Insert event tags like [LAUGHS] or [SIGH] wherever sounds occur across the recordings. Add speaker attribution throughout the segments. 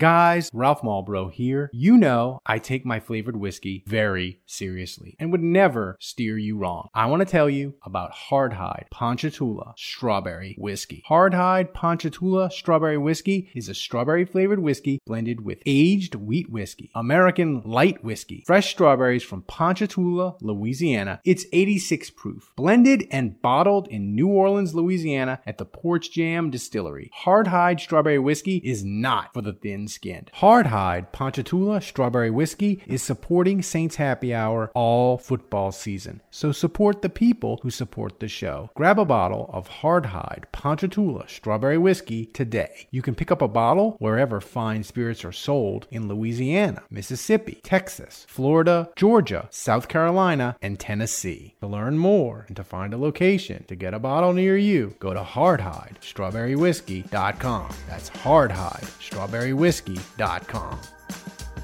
Speaker 1: Guys, Ralph Malbrough here. You know I take my flavored whiskey very seriously and would never steer you wrong. I want to tell you about Hardhide Ponchatoula Strawberry Whiskey. Hardhide Ponchatoula Strawberry Whiskey is a strawberry flavored whiskey blended with aged wheat whiskey, American light whiskey, fresh strawberries from Ponchatoula, Louisiana. It's 86 proof, blended and bottled in New Orleans, Louisiana at the Porch Jam Distillery. Hardhide Strawberry Whiskey is not for the thin skinned. Hardhide Ponchatoula Strawberry Whiskey is supporting Saints Happy Hour all football season. So support the people who support the show. Grab a bottle of Hardhide Ponchatoula Strawberry Whiskey today. You can pick up a bottle wherever fine spirits are sold in Louisiana, Mississippi, Texas, Florida, Georgia, South Carolina, and Tennessee. To learn more and to find a location to get a bottle near you, go to hardhidestrawberrywhiskey.com. That's Hardhide Strawberry Whiskey whiskey.com.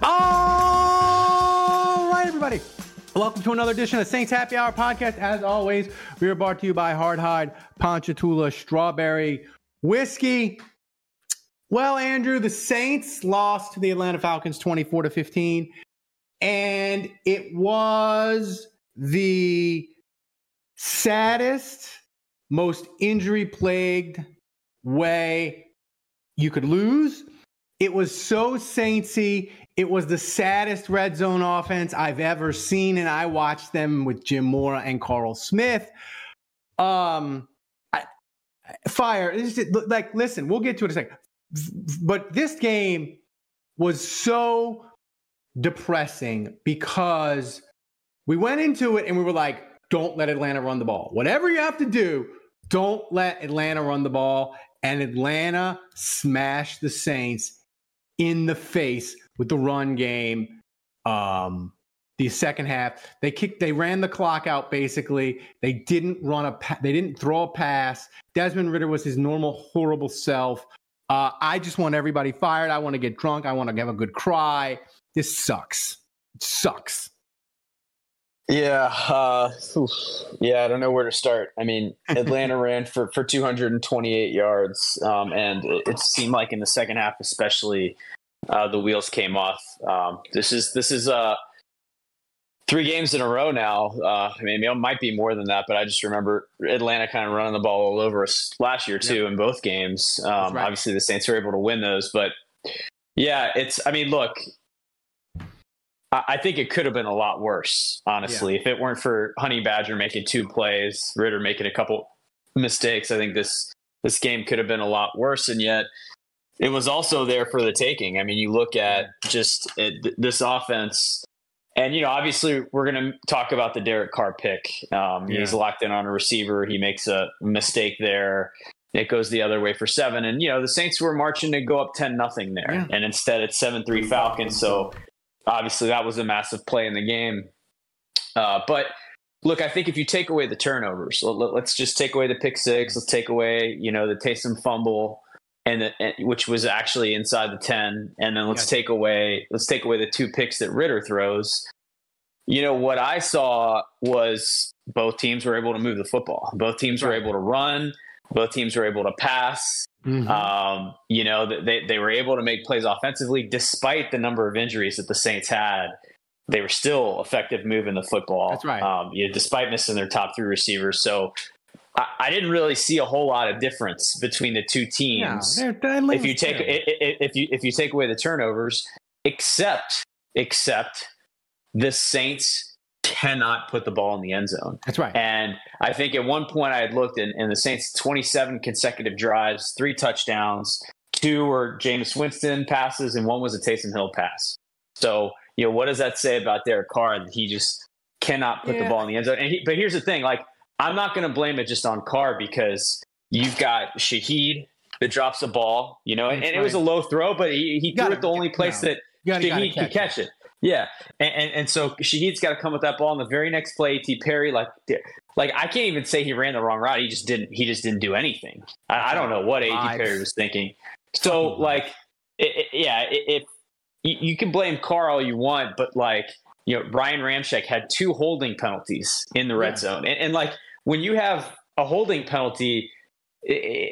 Speaker 1: All right, everybody. Welcome to another edition of the Saints Happy Hour podcast. As always, we are brought to you by Hard Hardhide Ponchatoula Strawberry Whiskey. Well, Andrew, the Saints lost to the Atlanta Falcons 24 to 15, and it was the saddest, most injury plagued way you could lose it was so saintsy. It was the saddest red zone offense I've ever seen, and I watched them with Jim Mora and Carl Smith. Um, I, fire. like, listen, we'll get to it in a second. But this game was so depressing because we went into it and we were like, don't let Atlanta run the ball. Whatever you have to do, don't let Atlanta run the ball. And Atlanta smashed the Saints in the face with the run game. Um, the second half, they kicked, they ran the clock out. Basically, they didn't run a, they didn't throw a pass. Desmond Ridder was his normal horrible self. Uh, I just want everybody fired. I want to get drunk. I want to have a good cry. This sucks. It sucks.
Speaker 2: Yeah, uh, yeah, I don't know where to start. I mean, Atlanta ran for for 228 yards, um, and it, it, seemed like in the second half, especially, uh, the wheels came off. Um, this is this is uh, three games in a row now. Uh, I mean, it might be more than that, but I just remember Atlanta kind of running the ball all over us last year too yep. in both games. Um, right. Obviously, the Saints were able to win those, but yeah, it's. I mean, look, I think it could have been a lot worse, honestly. Yeah. If it weren't for Honey Badger making two plays, Ridder making a couple mistakes, I think this this game could have been a lot worse. And yet, it was also there for the taking. I mean, you look at just it, this offense, and you know, obviously, we're going to talk about the Derek Carr pick. Um, yeah. He's locked in on a receiver. He makes a mistake there. It goes the other way for seven, and you know the Saints were marching to go up ten nothing there, yeah. and instead it's seven three Falcons. So obviously that was a massive play in the game. Uh, but look, I think if you take away the turnovers, let, us just take away the pick six. Let's take away, you know, the Taysom fumble, and, the, and, which was actually inside the ten, and then let's take away let's take away the two picks that Ridder throws. You know what I saw was both teams were able to move the football. Both teams were able to run. Both teams were able to pass. Mm-hmm. Um, you know, they, they were able to make plays offensively despite the number of injuries that the Saints had. They were still effective moving the football.
Speaker 1: That's right.
Speaker 2: Um, you know, despite missing their top three receivers. So I, I, didn't really see a whole lot of difference between the two teams. if you take if you if you take away the turnovers, except except the Saints cannot put the ball in the end zone.
Speaker 1: That's right.
Speaker 2: And I think at one point I had looked in, in the Saints 27 consecutive drives, three touchdowns, two were Jameis Winston passes, and one was a Taysom Hill pass. So, you know, what does that say about Derek Carr? He just cannot put yeah. the ball in the end zone. And he, but here's the thing, like, I'm not going to blame it just on Carr because you've got Shaheed that drops a ball, you know, and, and, it was a low throw, but he, he threw it the only place no. that Shaheed could catch it. it. Yeah, and, and, and so Shaheed's got to come with that ball in the very next play. T. Perry, like, like I can't even say he ran the wrong route. He just didn't. He just didn't do anything. I, I don't know what A. T. Perry was thinking. So like, it, it, yeah, if you, you can blame Carr all you want, but like, you know, Ryan Ramczyk had two holding penalties in the red yeah. zone, and, and like when you have a holding penalty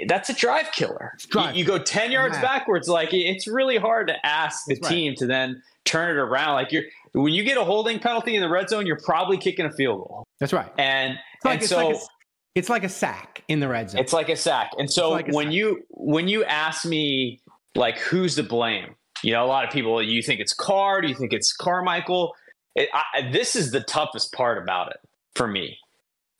Speaker 2: that's a drive killer. Drive. You, you, go 10 yards backwards. Like it's really hard to ask the team to then turn it around. Like you're, when you get a holding penalty in the red zone, you're probably kicking a field goal.
Speaker 1: That's right.
Speaker 2: And, it's like, and so
Speaker 1: like a, it's like a sack in the red zone.
Speaker 2: It's like a sack. And so like when sack. you, when you ask me like, who's to blame? You know, a lot of people, you think it's Carr, do you think it's Carmichael? It, I, this is the toughest part about it for me.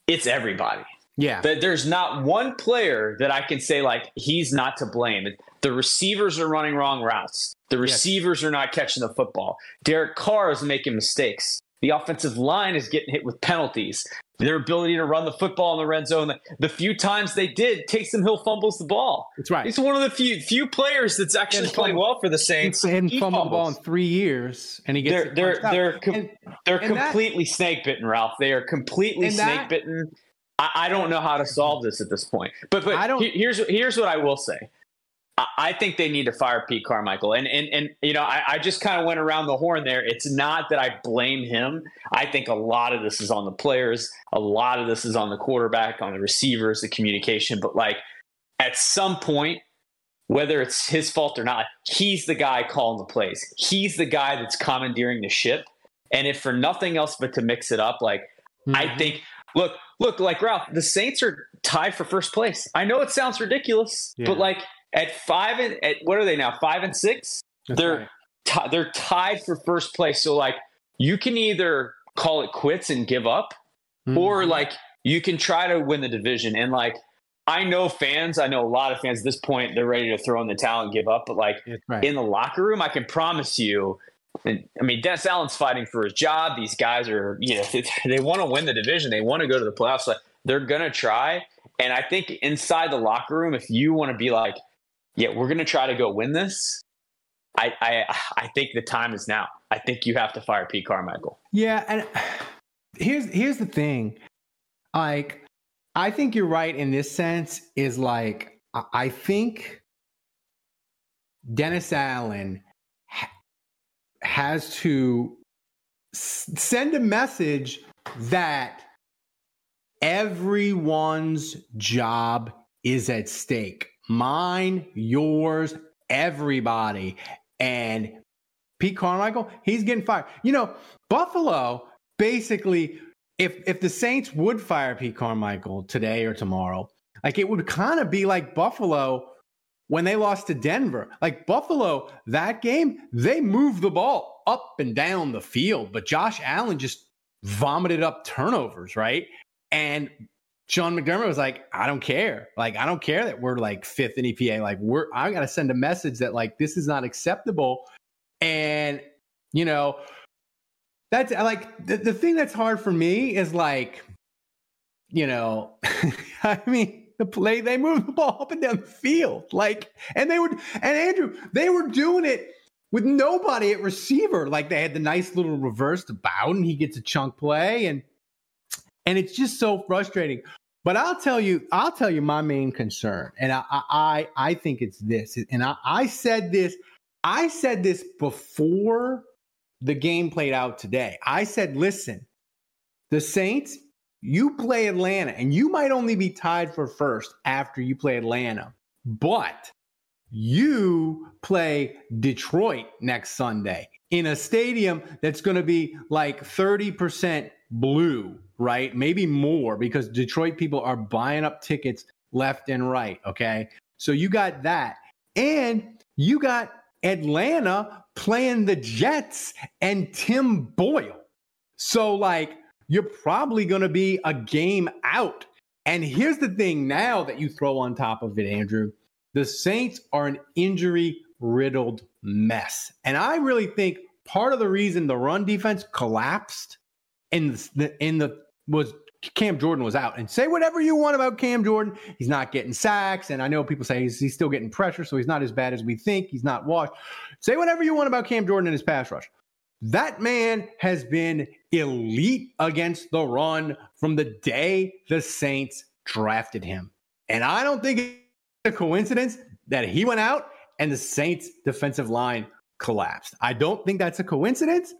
Speaker 2: It's everybody.
Speaker 1: Yeah.
Speaker 2: That there's not one player that I can say like he's not to blame. The receivers are running wrong routes. The receivers yes. are not catching the football. Derek Carr is making mistakes. The offensive line is getting hit with penalties. Their ability to run the football in the red zone, the few times they did, Taysom Hill fumbles the ball.
Speaker 1: That's right.
Speaker 2: He's one of the few few players that's actually playing well for the Saints.
Speaker 1: He hadn't fumbled the ball in three years, and he gets
Speaker 2: they're they're they're, com- and, they're and completely snake bitten, Ralph. They are completely snake bitten. I, I, don't know how to solve this at this point. But but I don't, here's here's what I will say. I think they need to fire Pete Carmichael. And and and you know, I, I just kind of went around the horn there. It's not that I blame him. I think a lot of this is on the players. A lot of this is on the quarterback, on the receivers, the communication. But like at some point, whether it's his fault or not, he's the guy calling the plays. He's the guy that's commandeering the ship. And if for nothing else but to mix it up, like mm-hmm. I think look, look, like Ralph, the Saints are tied for first place. I know it sounds ridiculous, yeah. but like at five and at what are they now? Five and six. That's they're right. t- they're tied for first place. So like you can either call it quits and give up, mm-hmm. or like you can try to win the division. And like I know fans, I know a lot of fans at this point, they're ready to throw in the towel and give up. But like right. in the locker room, I can promise you and, I mean, Dennis Allen's fighting for his job. These guys are, you know, they, [LAUGHS] they want to win the division. They want to go to the playoffs. They're to try. And I think inside the locker room, if you want to be like, yeah, we're to try to go win this, I, I, I think the time is now. I think you have to fire Pete Carmichael.
Speaker 1: Yeah. And [SIGHS] here's, here's the thing. Like, I think you're right in this sense is like, I think Dennis Allen has to s- send a message that everyone's job is at stake. Mine, yours, everybody. And Pete Carmichael, he's getting fired. You know, Buffalo basically, if if the Saints would fire Pete Carmichael today or tomorrow, like it would kind of be like Buffalo when they lost to Denver. Like Buffalo, that game, they moved the ball up and down the field, but Josh Allen just vomited up turnovers, right? And Sean McDermott was like, I don't care. Like, I don't care that we're like fifth in EPA. Like, we're, I got to send a message that like this is not acceptable. And, you know, that's like the, the thing that's hard for me is like, you know, [LAUGHS] I mean, the play. They moved the [LAUGHS] ball up and down the field. Like, and they would, and Andrew, they were doing it with nobody at receiver. Like they had the nice little reverse to Bowden. He gets a chunk play, and and it's just so frustrating. But I'll tell you, I'll tell you my main concern, and I I I think it's this, and I, I said this, I said this before the game played out today. I said, listen, the Saints you play Atlanta, and you might only be tied for first after you play Atlanta, but you play Detroit next Sunday in a stadium that's going to be like 30% blue, right? Maybe more because Detroit people are buying up tickets left and right. Okay. So you got that. And you got Atlanta playing the Jets and Tim Boyle. So, like, you're probably going to be a game out. And here's the thing now that you throw on top of it, Andrew the Saints are an injury riddled mess. And I really think part of the reason the run defense collapsed in the, in the was Cam Jordan was out. And say whatever you want about Cam Jordan, he's not getting sacks. And I know people say he's, he's still getting pressure, so he's not as bad as we think. He's not washed. Say whatever you want about Cam Jordan and his pass rush. That man has been elite against the run from the day the Saints drafted him. And I don't think it's a coincidence that he went out and the Saints defensive line collapsed. I don't think that's a coincidence.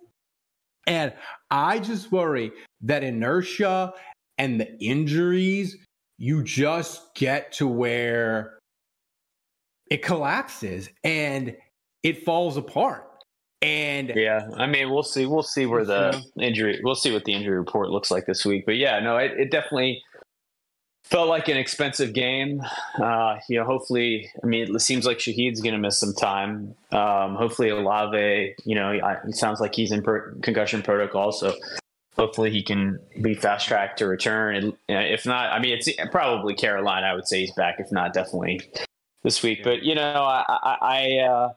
Speaker 1: And I just worry that inertia and the injuries, you just get to where it collapses and it falls apart. And
Speaker 2: yeah, I mean, we'll see. We'll see where the injury. We'll see what the injury report looks like this week. But yeah, no, it, it definitely felt like an expensive game. Uh, you know, hopefully, I mean, it seems like Shaheed's going to miss some time. Um, hopefully, Olave, you know, it sounds like he's in per- concussion protocol, so hopefully he can be fast tracked to return. And if not, I mean, it's probably Carolina. I would say he's back. If not, definitely this week. But you know, I, I, I uh,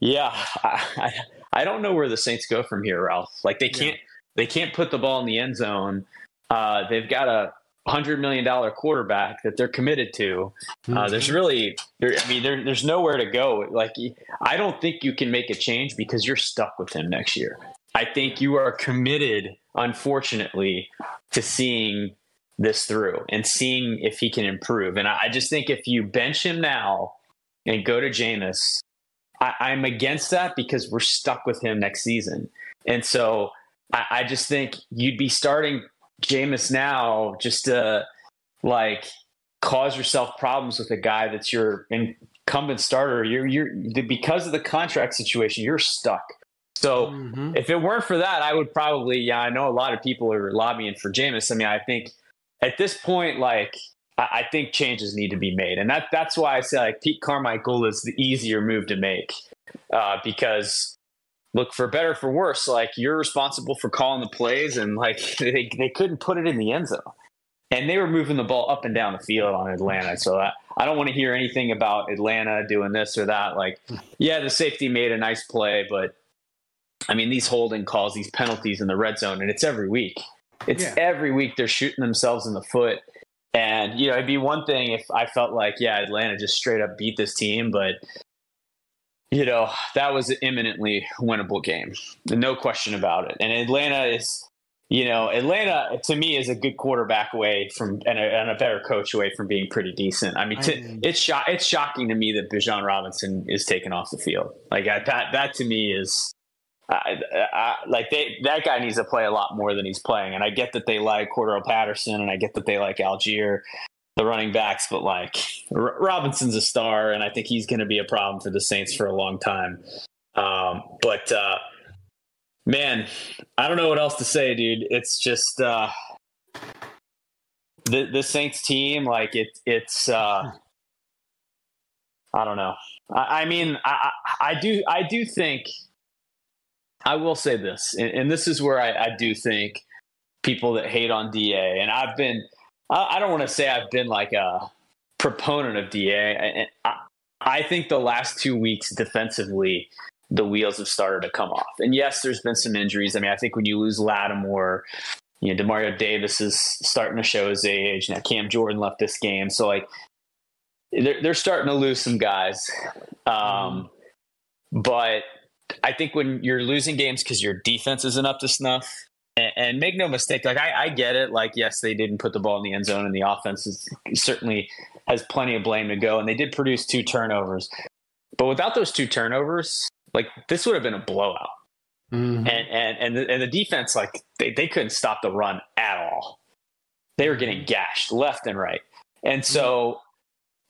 Speaker 2: yeah, I, I don't know where the Saints go from here, Ralph. Like they can't, yeah. they can't put the ball in the end zone. Uh, they've got a hundred million dollar quarterback that they're committed to. Uh, mm-hmm. there's really, there, I mean, there, there's nowhere to go. Like, I don't think you can make a change because you're stuck with him next year. I think you are committed, unfortunately, to seeing this through and seeing if he can improve. And I, I just think if you bench him now and go to Jameis, I, am against that because we're stuck with him next season. And so I, I just think you'd be starting Jameis now just to like cause yourself problems with a guy that's your incumbent starter. You're you're because of the contract situation, you're stuck. So mm-hmm. if it weren't for that, I would probably yeah. I know a lot of people are lobbying for Jameis. I mean, I think at this point, like I, think changes need to be made, and that that's why I say like Pete Carmichael is the easier move to make uh, because look for better for worse like you're responsible for calling the plays and like [LAUGHS] they, they couldn't put it in the end zone. And they were moving the ball up and down the field on atlanta. So I, I don't want to hear anything about atlanta doing this or that. Like yeah the safety made a nice play but i mean these holding calls these penalties in the red zone and it's every week. It's yeah. every week they're shooting themselves in the foot and you know it'd be one thing if i felt like yeah atlanta just straight up beat this team but you know, that was an imminently winnable game. No question about it. And Atlanta is, you know, Atlanta to me is a good quarterback away from and a, and a better coach away from being pretty decent. I mean, to, it's sho- it's shocking to me that Bijan Robinson is taken off the field. Like I, that, that to me is. I, I, like they, that guy needs to play a lot more than he's playing, and I get that they like Cordarrelle Patterson, and I get that they like Allgeier, the running backs, but like R- Robinson's a star, and I think he's going to be a problem for the Saints for a long time. Um, but uh, man, I don't know what else to say, dude. It's just uh, the the Saints team, like it, it's. Uh, I don't know. I, I mean, I, I, do I do think I will say this, and, and this is where I, I do think people that hate on Da, and I've been I don't want to say I've been like a proponent of Da. I, I think the last two weeks defensively, the wheels have started to come off. And yes, there's been some injuries. I mean, I think when you lose Lattimore, you know, Demario Davis is starting to show his age. Now Cam Jordan left this game, so like they're, they're starting to lose some guys. Um, but I think when you're losing games because your defense isn't up to snuff, and, and make no mistake, like I, I, get it. Like yes, they didn't put the ball in the end zone, and the offense is, certainly has plenty of blame to go. And they did produce two turnovers, but without those two turnovers, like this would have been a blowout. Mm-hmm. And and and the, and the defense, like they, they couldn't stop the run at all. They were getting gashed left and right, and so.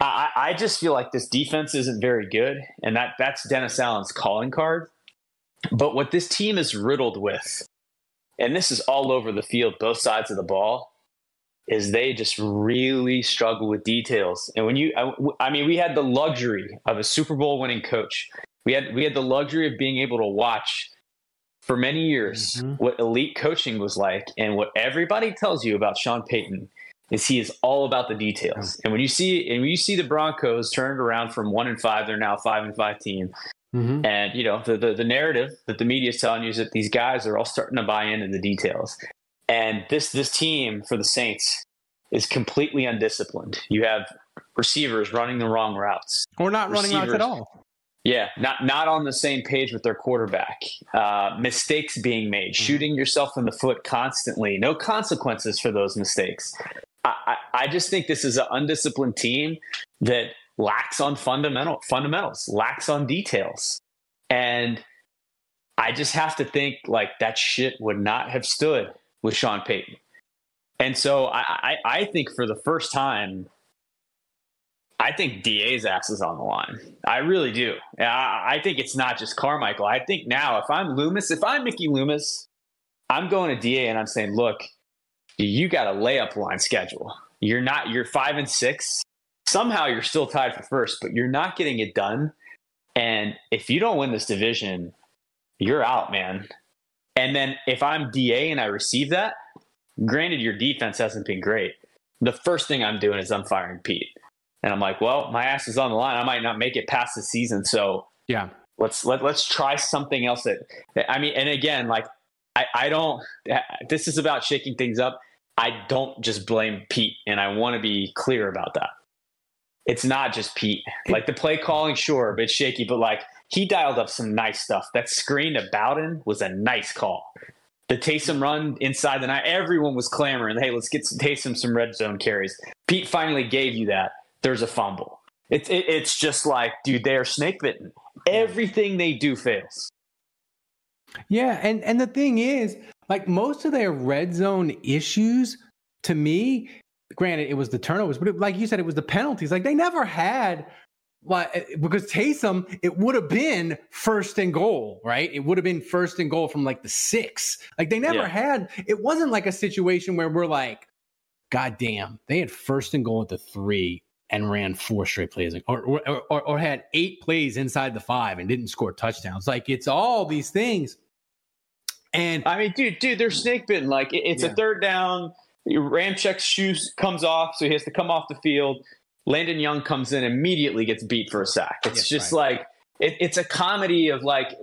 Speaker 2: I, I just feel like this defense isn't very good, and that that's Dennis Allen's calling card. But what this team is riddled with and this is all over the field, both sides of the ball, is they just really struggle with details. And when you, I, I mean, we had the luxury of a Super Bowl winning coach. We had we had the luxury of being able to watch for many years mm-hmm. what elite coaching was like, and what everybody tells you about Sean Payton is he is all about the details. And when you see and when you see the Broncos turned around from one and five, they're now five and five team. Mm-hmm. And you know the, the, the narrative that the media is telling you is that these guys are all starting to buy into the details. And this this team for the Saints is completely undisciplined. You have receivers running the wrong routes.
Speaker 1: Or not running routes at all.
Speaker 2: Yeah, not not on the same page with their quarterback. Uh, mistakes being made, mm-hmm. shooting yourself in the foot constantly. No consequences for those mistakes. I, I, just think this is an undisciplined team that lacks on fundamental fundamentals, lacks on details, and I just have to think like that shit would not have stood with Sean Payton. And so I, I, I think for the first time I think DA's ass is on the line. I really do. I, I think it's not just Carmichael. I think now, if I'm Loomis, if I'm Mickey Loomis, I'm going to DA and I'm saying, look, you got a layup line schedule. You're not. You're five and six. Somehow you're still tied for first, but you're not getting it done. And if you don't win this division, you're out, man. And then if I'm DA and I receive that, granted your defense hasn't been great. The first thing I'm doing is I'm firing Pete. And I'm like, well, my ass is on the line. I might not make it past the season. So
Speaker 1: yeah,
Speaker 2: let's let, let's try something else that I mean, and again, like I, I don't this is about shaking things up. I don't just blame Pete, and I want to be clear about that. It's not just Pete. Like the play calling, sure, but shaky, but like he dialed up some nice stuff. That screen to Bowden was a nice call. The Taysom run inside the night, everyone was clamoring, hey, let's get some, Taysom some red zone carries. Pete finally gave you that there's a fumble. It's it, it's just like, dude, they are snake bitten. Everything they do fails.
Speaker 1: Yeah, and and the thing is, like most of their red zone issues, to me, granted, it was the turnovers, but it, like you said, it was the penalties. Like they never had like eh, because Taysom, it would have been first and goal, right? It would have been first and goal from like the six. Like they never yeah. had. It wasn't like a situation where we're like, God damn, they had first and goal at the three and ran four straight plays or, or, or, or, had eight plays inside the five and didn't score touchdowns. Like it's all these things. And
Speaker 2: I mean, dude, dude, they're snake bitten. Like it's yeah. a third down. Ramczyk's shoes comes off, so he has to come off the field. Landon Young comes in immediately, gets beat for a sack. It's just right. like it, it's a comedy of like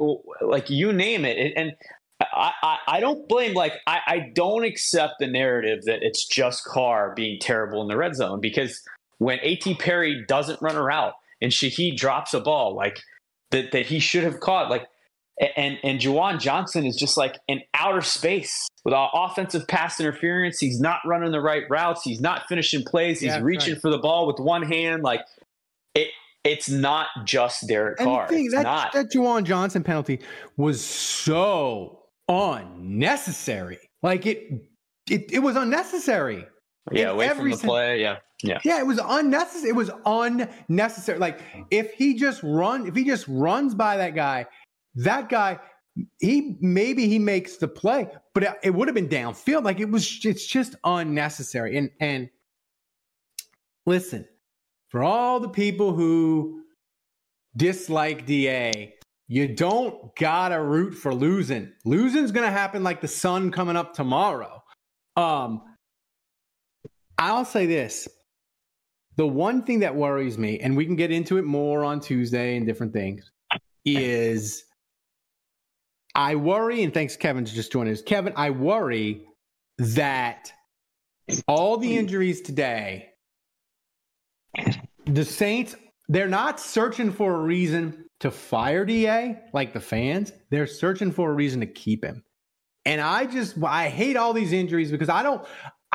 Speaker 2: like you name it. And I, I, I don't blame like I, I don't accept the narrative that it's just Carr being terrible in the red zone because when A.T. Perry doesn't run a route and Shaheed drops a ball like that that he should have caught, like and and Juwan Johnson is just like in outer space with all offensive pass interference. He's not running the right routes. He's not finishing plays. He's yeah, reaching right. for the ball with one hand. Like it, it's not just Derek Carr. Thing,
Speaker 1: that,
Speaker 2: not.
Speaker 1: that Juwan Johnson penalty was so unnecessary. Like it, it, it was unnecessary.
Speaker 2: Yeah, away from the play. Yeah. Yeah.
Speaker 1: Yeah, it was unnecessary. It was unnecessary. Like if he just run, if he just runs by that guy, that guy, he maybe he makes the play, but it, would have been downfield. Like it was, it's just unnecessary. And and listen, for all the people who dislike Da, you don't gotta root for losing. Losing's gonna happen like the sun coming up tomorrow. Um, I'll say this. The one thing that worries me, and we can get into it more on Tuesday and different things, is I worry, and thanks, Kevin, to just joining us. Kevin, I worry that all the injuries today, the Saints, they're not searching for a reason to fire DA like the fans. They're searching for a reason to keep him. And I just I hate all these injuries because I don't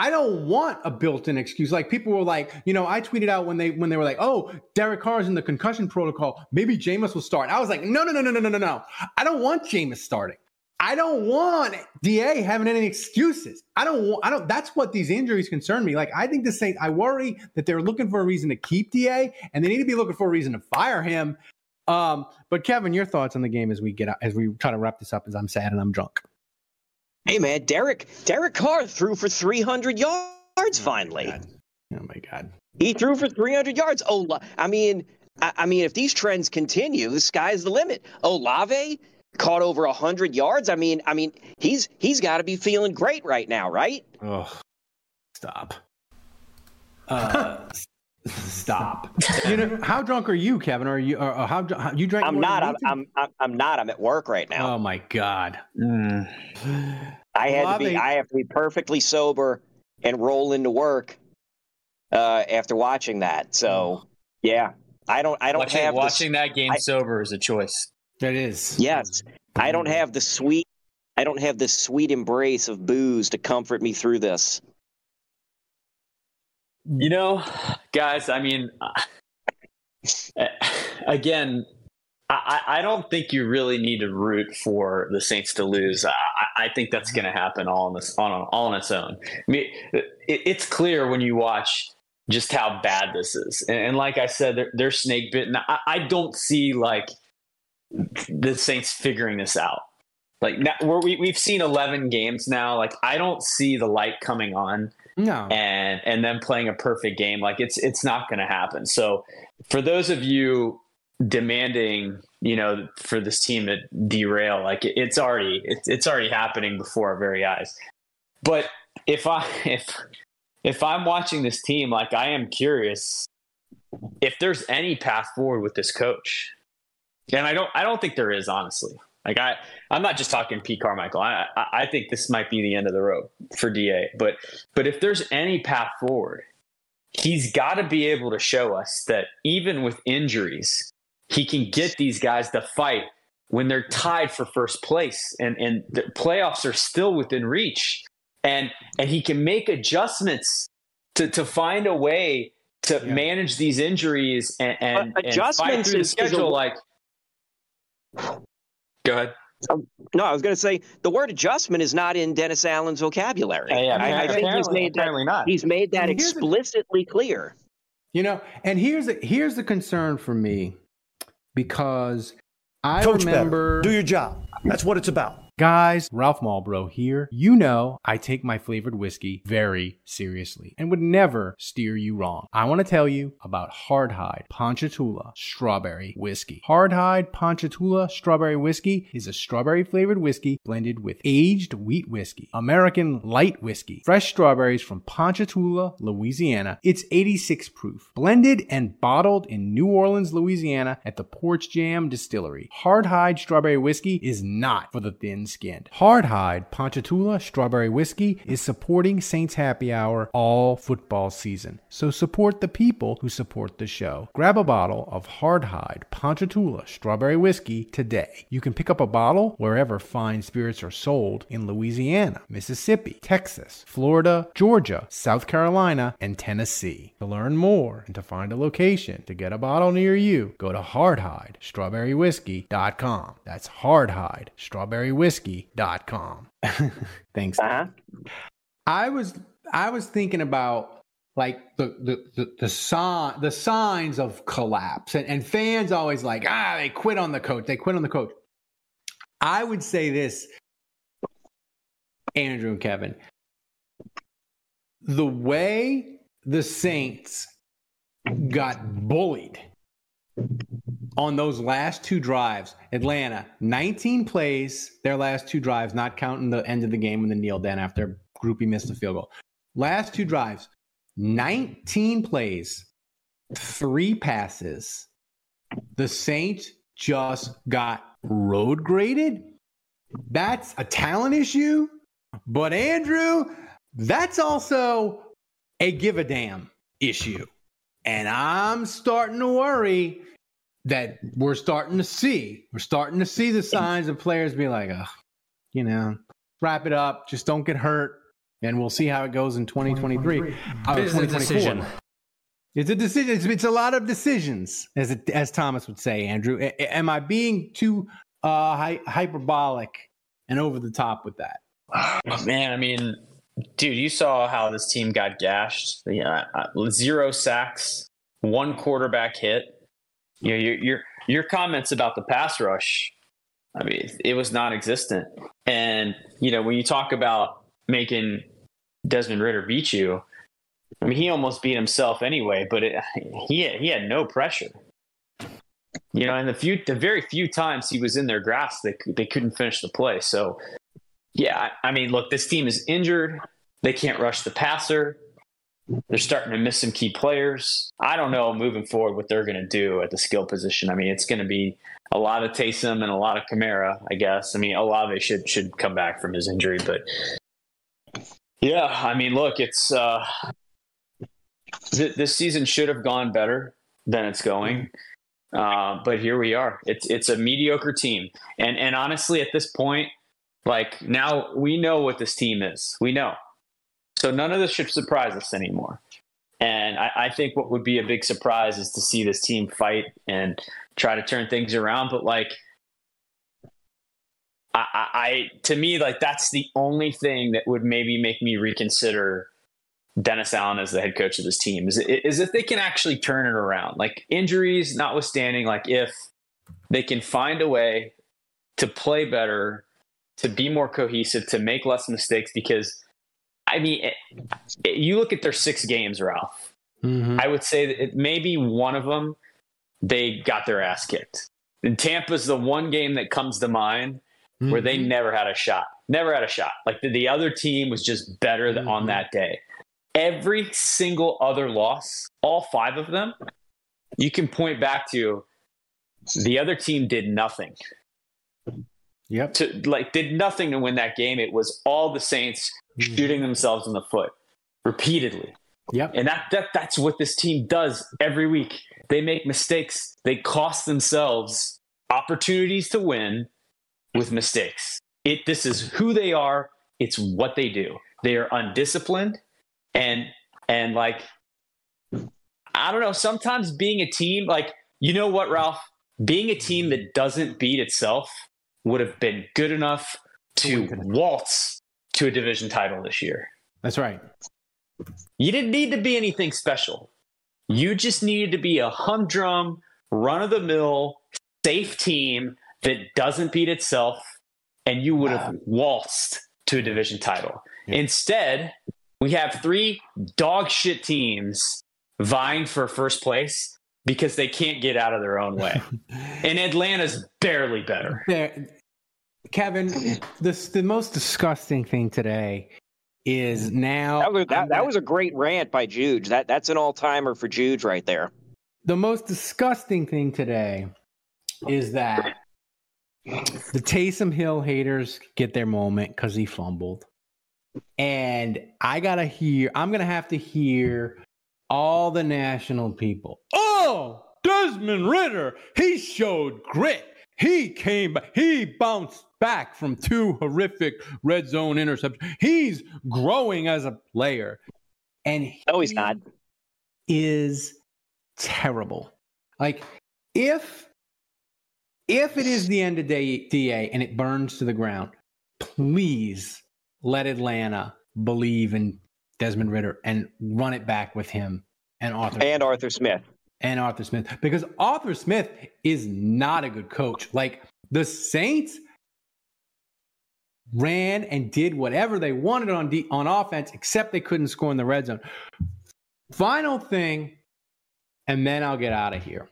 Speaker 1: I don't want a built-in excuse. Like people were like, you know, I tweeted out when they when they were like, "Oh, Derek Carr is in the concussion protocol. Maybe Jameis will start." I was like, "No, no, no, no, no, no, no, no. I don't want Jameis starting. I don't want Da having any excuses. I don't want. I don't. That's what these injuries concern me. Like I think the Saints. I worry that they're looking for a reason to keep Da, and they need to be looking for a reason to fire him. Um, but Kevin, your thoughts on the game as we get out, as we try to wrap this up, as I'm sad and I'm drunk.
Speaker 3: Hey man, Derek Derek Carr threw for 300 yards oh finally.
Speaker 1: Oh my god.
Speaker 3: He threw for 300 yards. Oh, I mean, I, I mean, if these trends continue, the sky's the limit. Olave caught over 100 yards. I mean, I mean, he's he's got to be feeling great right now, right?
Speaker 1: Oh, stop. Uh, Stop. [LAUGHS] you know how drunk are you, Kevin? Are you? Or, how, how you drank?
Speaker 3: I'm not. I'm, I'm, I'm. not. I'm at work right now.
Speaker 1: Oh my god. Mm.
Speaker 3: I had to be. I have to be perfectly sober and roll into work uh, after watching that. So yeah, I don't. I don't
Speaker 2: watching,
Speaker 3: have
Speaker 2: watching the, that game I, sober is a choice.
Speaker 1: That is.
Speaker 3: Yes, I don't have the sweet. I don't have the sweet embrace of booze to comfort me through this.
Speaker 2: You know, guys. I mean, again, I, I, don't think you really need to root for the Saints to lose. I, I think that's going to happen all on this on all on its own. I mean, it, it's clear when you watch just how bad this is, and, and like I said, they're, they're snake bitten. I, I, don't see like the Saints figuring this out. Like now, we we've seen eleven games now. Like I don't see the light coming on.
Speaker 1: No,
Speaker 2: and and then playing a perfect game. Like it's it's not going to happen. So for those of you demanding you know for this team to derail like it's already it's, it's already happening before our very eyes but if i [LAUGHS] if if i'm watching this team like i am curious if there's any path forward with this coach and i don't i don't think there is honestly like i i'm not just talking pete carmichael i i, I think this might be the end of the road for da but but if there's any path forward he's got to be able to show us that even with injuries he can get these guys to fight when they're tied for first place and, and the playoffs are still within reach. And and he can make adjustments to, to find a way to yeah. manage these injuries and, and,
Speaker 3: uh, adjustments
Speaker 2: and fight through the schedule. A, like, go ahead.
Speaker 3: Um, no, I was going to say the word adjustment is not in Dennis Allen's vocabulary.
Speaker 2: yeah,
Speaker 3: I, I, think he's made that,
Speaker 2: not.
Speaker 3: He's made that explicitly clear.
Speaker 1: You know, and here's the, here's the concern for me because I
Speaker 4: Coach
Speaker 1: remember.
Speaker 4: Better. Do your job. That's what it's about.
Speaker 1: Guys, Ralph Malbrough here. You know I take my flavored whiskey very seriously and would never steer you wrong. I want to tell you about Hardhide Ponchatoula Strawberry Whiskey. Hardhide Ponchatoula Strawberry Whiskey is a strawberry flavored whiskey blended with aged wheat whiskey, American light whiskey, fresh strawberries from Ponchatoula, Louisiana. It's 86 proof, blended and bottled in New Orleans, Louisiana at the Porch Jam Distillery. Hardhide Strawberry Whiskey is not for the thin skinned. Hardhide Ponchatoula Strawberry Whiskey is supporting Saints Happy Hour all football season. So support the people who support the show. Grab a bottle of Hardhide Ponchatoula Strawberry Whiskey today. You can pick up a bottle wherever fine spirits are sold in Louisiana, Mississippi, Texas, Florida, Georgia, South Carolina, and Tennessee. To learn more and to find a location to get a bottle near you, go to hardhidestrawberrywhiskey.com. That's Hardhide Strawberry Whiskey whiskey.com. [LAUGHS] Thanks. Uh-huh. I was I was thinking about like the the the, the sign the signs of collapse and, and fans always like ah they quit on the coach they quit on the coach. I would say this, Andrew and Kevin, the way the Saints got bullied on those last two drives, Atlanta, 19 plays, their last two drives, not counting the end of the game when the kneel down after Grupe missed the field goal. Last two drives, 19 plays, three passes. The Saints just got road graded. That's a talent issue. But Andrew, that's also a give a damn issue. And I'm starting to worry that we're starting to see. We're starting to see the signs of players be like, oh, you know, wrap it up, just don't get hurt, and we'll see how it goes in 2023. Uh,
Speaker 5: it's a decision.
Speaker 1: It's a decision. It's, it's, a lot of decisions, as it, as Thomas would say. Andrew, a, am I being too uh, hy- hyperbolic and over the top with that? [SIGHS]
Speaker 2: Man, I mean, dude, you saw how this team got gashed. Yeah, zero sacks, one quarterback hit you know, your your your comments about the pass rush, I mean, it was non-existent. And you know, when you talk about making Desmond Ridder beat you, I mean, he almost beat himself anyway. But it, he had, he had no pressure. You know, and the few the very few times he was in their grasp, they they couldn't finish the play. So, yeah, I, mean, look, this team is injured. They can't rush the passer. They're starting to miss some key players. I don't know moving forward what they're going to do at the skill position. I mean, it's going to be a lot of Taysom and a lot of Kamara, I guess. I mean, Olave should should come back from his injury, but yeah, I mean, look, it's uh, th- this season should have gone better than it's going. Uh, but here we are. It's it's a mediocre team, and and honestly, at this point, like now we know what this team is. We know, so none of this should surprise us anymore. And I, I think what would be a big surprise is to see this team fight and try to turn things around. But like, I, I to me, like that's the only thing that would maybe make me reconsider Dennis Allen as the head coach of this team is, is if they can actually turn it around. Like injuries notwithstanding, like if they can find a way to play better, to be more cohesive, to make less mistakes. Because, I mean, it, it, you look at their six games, Ralph. Mm-hmm. I would say that it, maybe one of them they got their ass kicked. And Tampa's the one game that comes to mind mm-hmm. where they mm-hmm. never had a shot. Never had a shot. Like the, the other team was just better mm-hmm. on that day every single other loss, all five of them, you can point back to the other team did nothing.
Speaker 1: Yep.
Speaker 2: To like did nothing to win that game. It was all the Saints mm-hmm. shooting themselves in the foot repeatedly.
Speaker 1: Yep.
Speaker 2: And that, that that's what this team does every week. They make mistakes. They cost themselves opportunities to win with mistakes. It this is who they are. It's what they do. They are undisciplined and and like I don't know, sometimes being a team like you know what, Ralph? Being a team that doesn't beat itself would have been good enough to waltz to a division title this year.
Speaker 1: That's right.
Speaker 2: You didn't need to be anything special. You just needed to be a humdrum, run of the mill, safe team that doesn't beat itself, and you would have waltzed to a division title. Yeah. Instead, we have three dog shit teams vying for first place because they can't get out of their own way. [LAUGHS] and Atlanta's barely better.
Speaker 1: There, Kevin, this the most disgusting thing today is now
Speaker 3: that was, that, that was a great rant by Juge. That that's an all timer for Juge right there.
Speaker 1: The most disgusting thing today is that the Taysom Hill haters get their moment because he fumbled. And I gotta hear, I'm gonna have to hear all the national people. Oh, Desmond Ridder, he showed grit. He came back, he bounced back from two horrific red zone interceptions. He's growing as a player. And he
Speaker 3: no, he's not.
Speaker 1: Is terrible. Like if if it is the end of day DA and it burns to the ground, please let Atlanta believe in Desmond Ridder and run it back with him and Arthur
Speaker 3: and Arthur Smith
Speaker 1: and Arthur Smith because Arthur Smith is not a good coach. Like the Saints ran and did whatever they wanted on de- on offense, except they couldn't score in the red zone. Final thing, and then I'll get out of here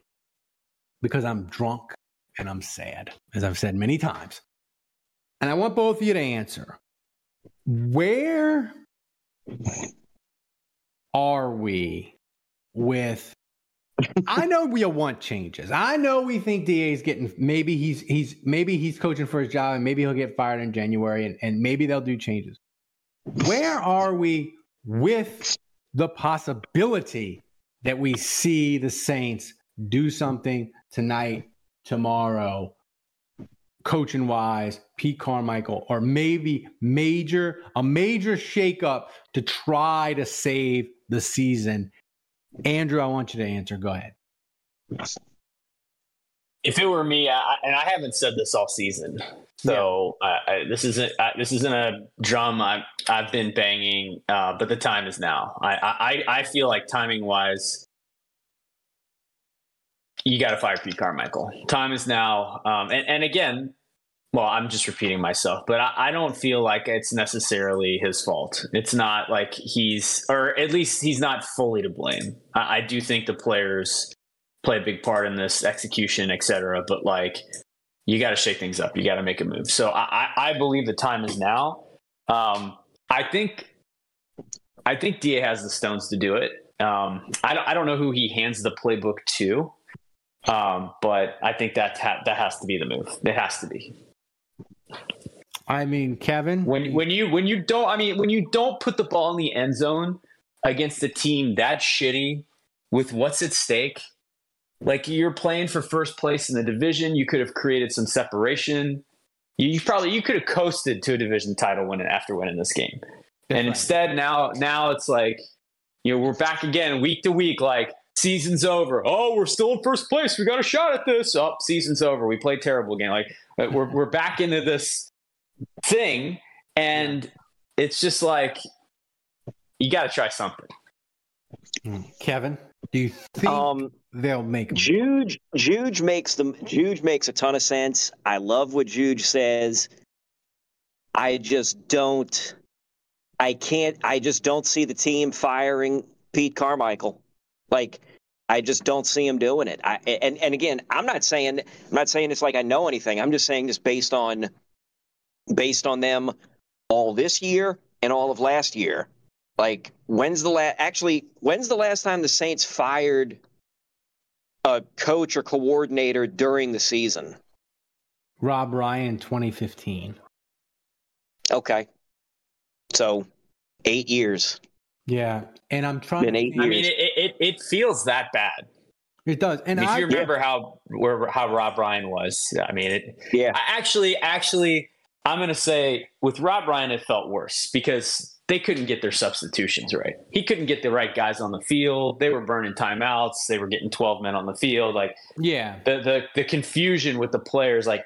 Speaker 1: because I'm drunk and I'm sad, as I've said many times. And I want both of you to answer where are we with I know we want changes. I know we think DA is getting maybe he's he's maybe he's coaching for his job and maybe he'll get fired in January and, and maybe they'll do changes. Where are we with the possibility that we see the Saints do something tonight, tomorrow, coaching wise, Pete Carmichael, or maybe major a major shakeup to try to save the season? Andrew, I want you to answer. Go ahead.
Speaker 2: If it were me, I, and I haven't said this all season, so yeah. I, this isn't this isn't a drum I, have been banging, uh, but the time is now. I, I I feel like timing wise, you got to fire Pete Carmichael. Time is now. Um, and, and again, well, I'm just repeating myself, but I, I, don't feel like it's necessarily his fault. It's not like he's, or at least he's not fully to blame. I, I do think the players play a big part in this execution, et cetera, but like you got to shake things up. You got to make a move. So I, I, believe the time is now. Um, I think I think Da has the stones to do it. Um, I I don't know who he hands the playbook to, um, but I think that ha- that has to be the move. It has to be.
Speaker 1: I mean, Kevin,
Speaker 2: when when you when you don't I mean when you don't put the ball in the end zone against a team that shitty with what's at stake, like you're playing for first place in the division, you could have created some separation. You, you probably you could have coasted to a division title win after winning this game. and instead now now it's like you know we're back again week to week like season's over. Oh, we're still in first place. We got a shot at this. Oh, season's over. We played terrible again. Like we're [LAUGHS] we're back into this thing and it's just like you got to try something.
Speaker 1: Kevin, do you think
Speaker 3: Um,
Speaker 1: they'll make 'em?
Speaker 3: Juge Juge makes them Juge makes a ton of sense. I love what Juge says. I just don't I can't I just don't see the team firing Pete Carmichael. Like I just don't see him doing it. I and and again, I'm not saying I'm not saying it's like I know anything. I'm just saying this based on based on them all this year and all of last year. Like when's the last actually when's the last time the Saints fired a coach or coordinator during the season.
Speaker 1: Rob Ryan 2015.
Speaker 3: Okay. So eight years.
Speaker 1: Yeah, and I'm trying.
Speaker 3: Been
Speaker 1: to
Speaker 3: eight
Speaker 1: think-
Speaker 2: I mean, it, it it feels that bad.
Speaker 1: it does, and
Speaker 2: if
Speaker 1: I
Speaker 2: you remember how where how Rob Ryan was, I mean, it,
Speaker 3: Yeah.
Speaker 2: I actually, actually, I'm going to say with Rob Ryan, it felt worse because they couldn't get their substitutions right. He couldn't get the right guys on the field. They were burning timeouts. They were getting 12 men on the field. Like
Speaker 1: yeah,
Speaker 2: the the, the confusion with the players, like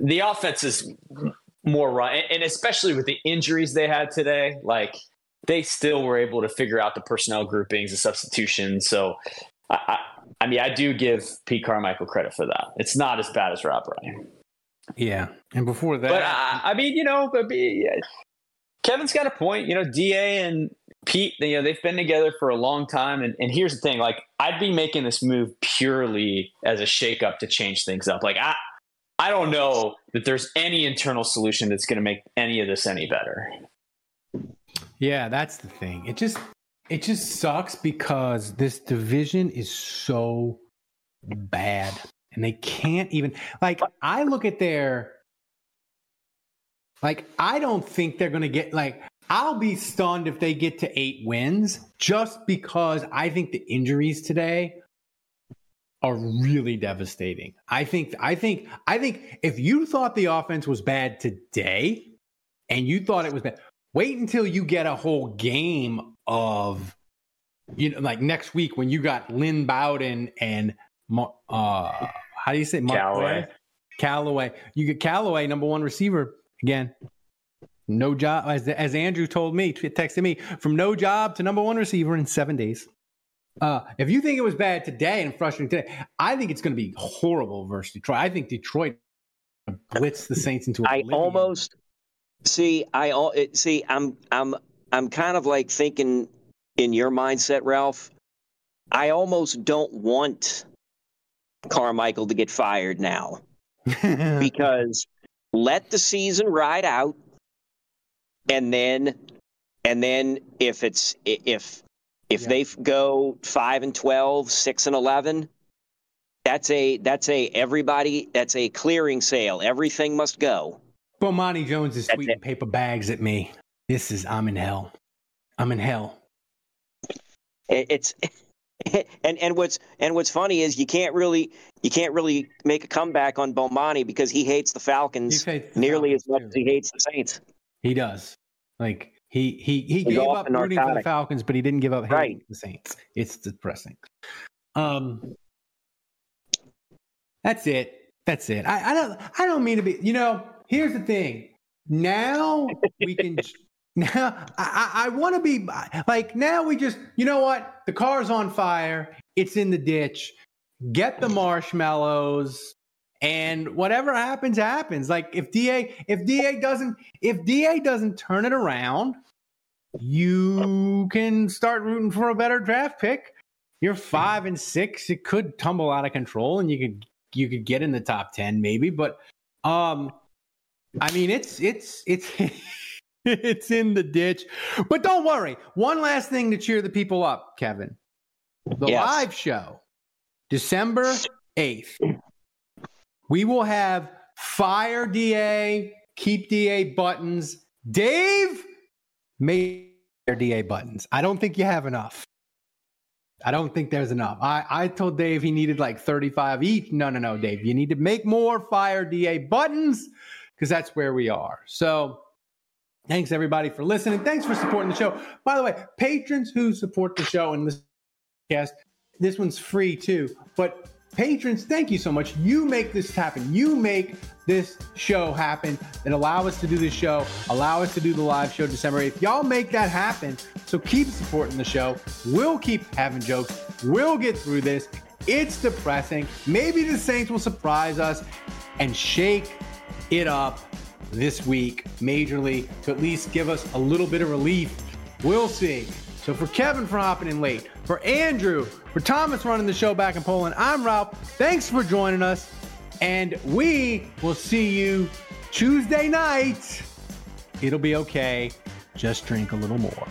Speaker 2: the offense is more run, and- and especially with the injuries they had today, like they still were able to figure out the personnel groupings, the substitutions. So. I, I, I mean, I do give Pete Carmichael credit for that. It's not as bad as Rob Ryan.
Speaker 1: yeah, and before that,
Speaker 2: But I, I mean, you know, but be, yeah, Kevin's got a point. You know, Da and Pete, you know, they've been together for a long time. And, and here's the thing: like, I'd be making this move purely as a shakeup to change things up. Like, I, I don't know that there's any internal solution that's going to make any of this any better.
Speaker 1: Yeah, that's the thing. It just it just sucks because this division is so bad and they can't even like I look at their like I don't think they're going to get like I'll be stunned if they get to 8 wins just because I think the injuries today are really devastating. I think I think I think if you thought the offense was bad today and you thought it was bad wait until you get a whole game of you know like next week when you got Lynn Bowden and uh how do you say Marquez
Speaker 2: Callaway.
Speaker 1: Callaway. You get Callaway number one receiver again. No job as as Andrew told me, texted me from no job to number one receiver in seven days. Uh, if you think it was bad today and frustrating today, I think it's going to be horrible versus Detroit. I think Detroit blitz the Saints into.
Speaker 3: I almost see. I al- it- see. I'm. I'm. I'm kind of like thinking in your mindset, Ralph. I almost don't want Carmichael to get fired now [LAUGHS] because let the season ride out, and then, and then if it's if if
Speaker 1: Yeah.
Speaker 3: they go five and 12, 6 and eleven, that's a that's a everybody that's a clearing sale. Everything must go.
Speaker 1: Bomani Jones is tweeting paper bags at me. This is I'm in hell. I'm in hell.
Speaker 3: It's [LAUGHS] and and what's and what's funny is you can't really you can't really make a comeback on Bomani because he hates the Falcons
Speaker 1: hates the
Speaker 3: nearly as much
Speaker 1: Falcons,
Speaker 3: as he hates the Saints.
Speaker 1: He does. Like he he he
Speaker 3: He's
Speaker 1: gave up rooting for the. Falcons, but he didn't give up hating
Speaker 3: Right.
Speaker 1: the Saints. It's depressing. Um, that's it. That's it. I, I don't I don't mean to be. You know, here's the thing. Now we can. [LAUGHS] Now I, I, I want to be like now we just you know what the car's on fire. It's in the ditch. Get the marshmallows. And whatever happens, happens. Like if DA, if DA doesn't, if DA doesn't turn it around, you can start rooting for a better draft pick. You're five and six. It could tumble out of control, and you could you could get in the top ten maybe. But um, I mean, it's it's it's [LAUGHS] it's in the ditch. But don't worry. One last thing to cheer the people up, Kevin. The
Speaker 3: Yes.
Speaker 1: live show, December 8th. We will have fire DA, keep DA buttons. Dave, make your DA buttons. I don't think you have enough. I don't think there's enough. I, I told Dave he needed like 35 each. No, no, no, Dave. You need to make more fire DA buttons because that's where we are. So thanks everybody for listening. Thanks for supporting the show. By the way, patrons who support the show and this podcast, this one's free too. But patrons, thank you so much. You make this happen. You make this show happen and allow us to do this show, allow us to do the live show December 8th. Y'all make that happen. So keep supporting the show. We'll keep having jokes. We'll get through this. It's depressing. Maybe the Saints will surprise us and shake it up this week majorly to at least give us a little bit of relief. We'll see. So for Kevin for hopping in late, for Andrew, for Thomas running the show back in Poland, I'm Ralph. Thanks for joining us. And we will see you Tuesday night. It'll be okay. Just drink a little more.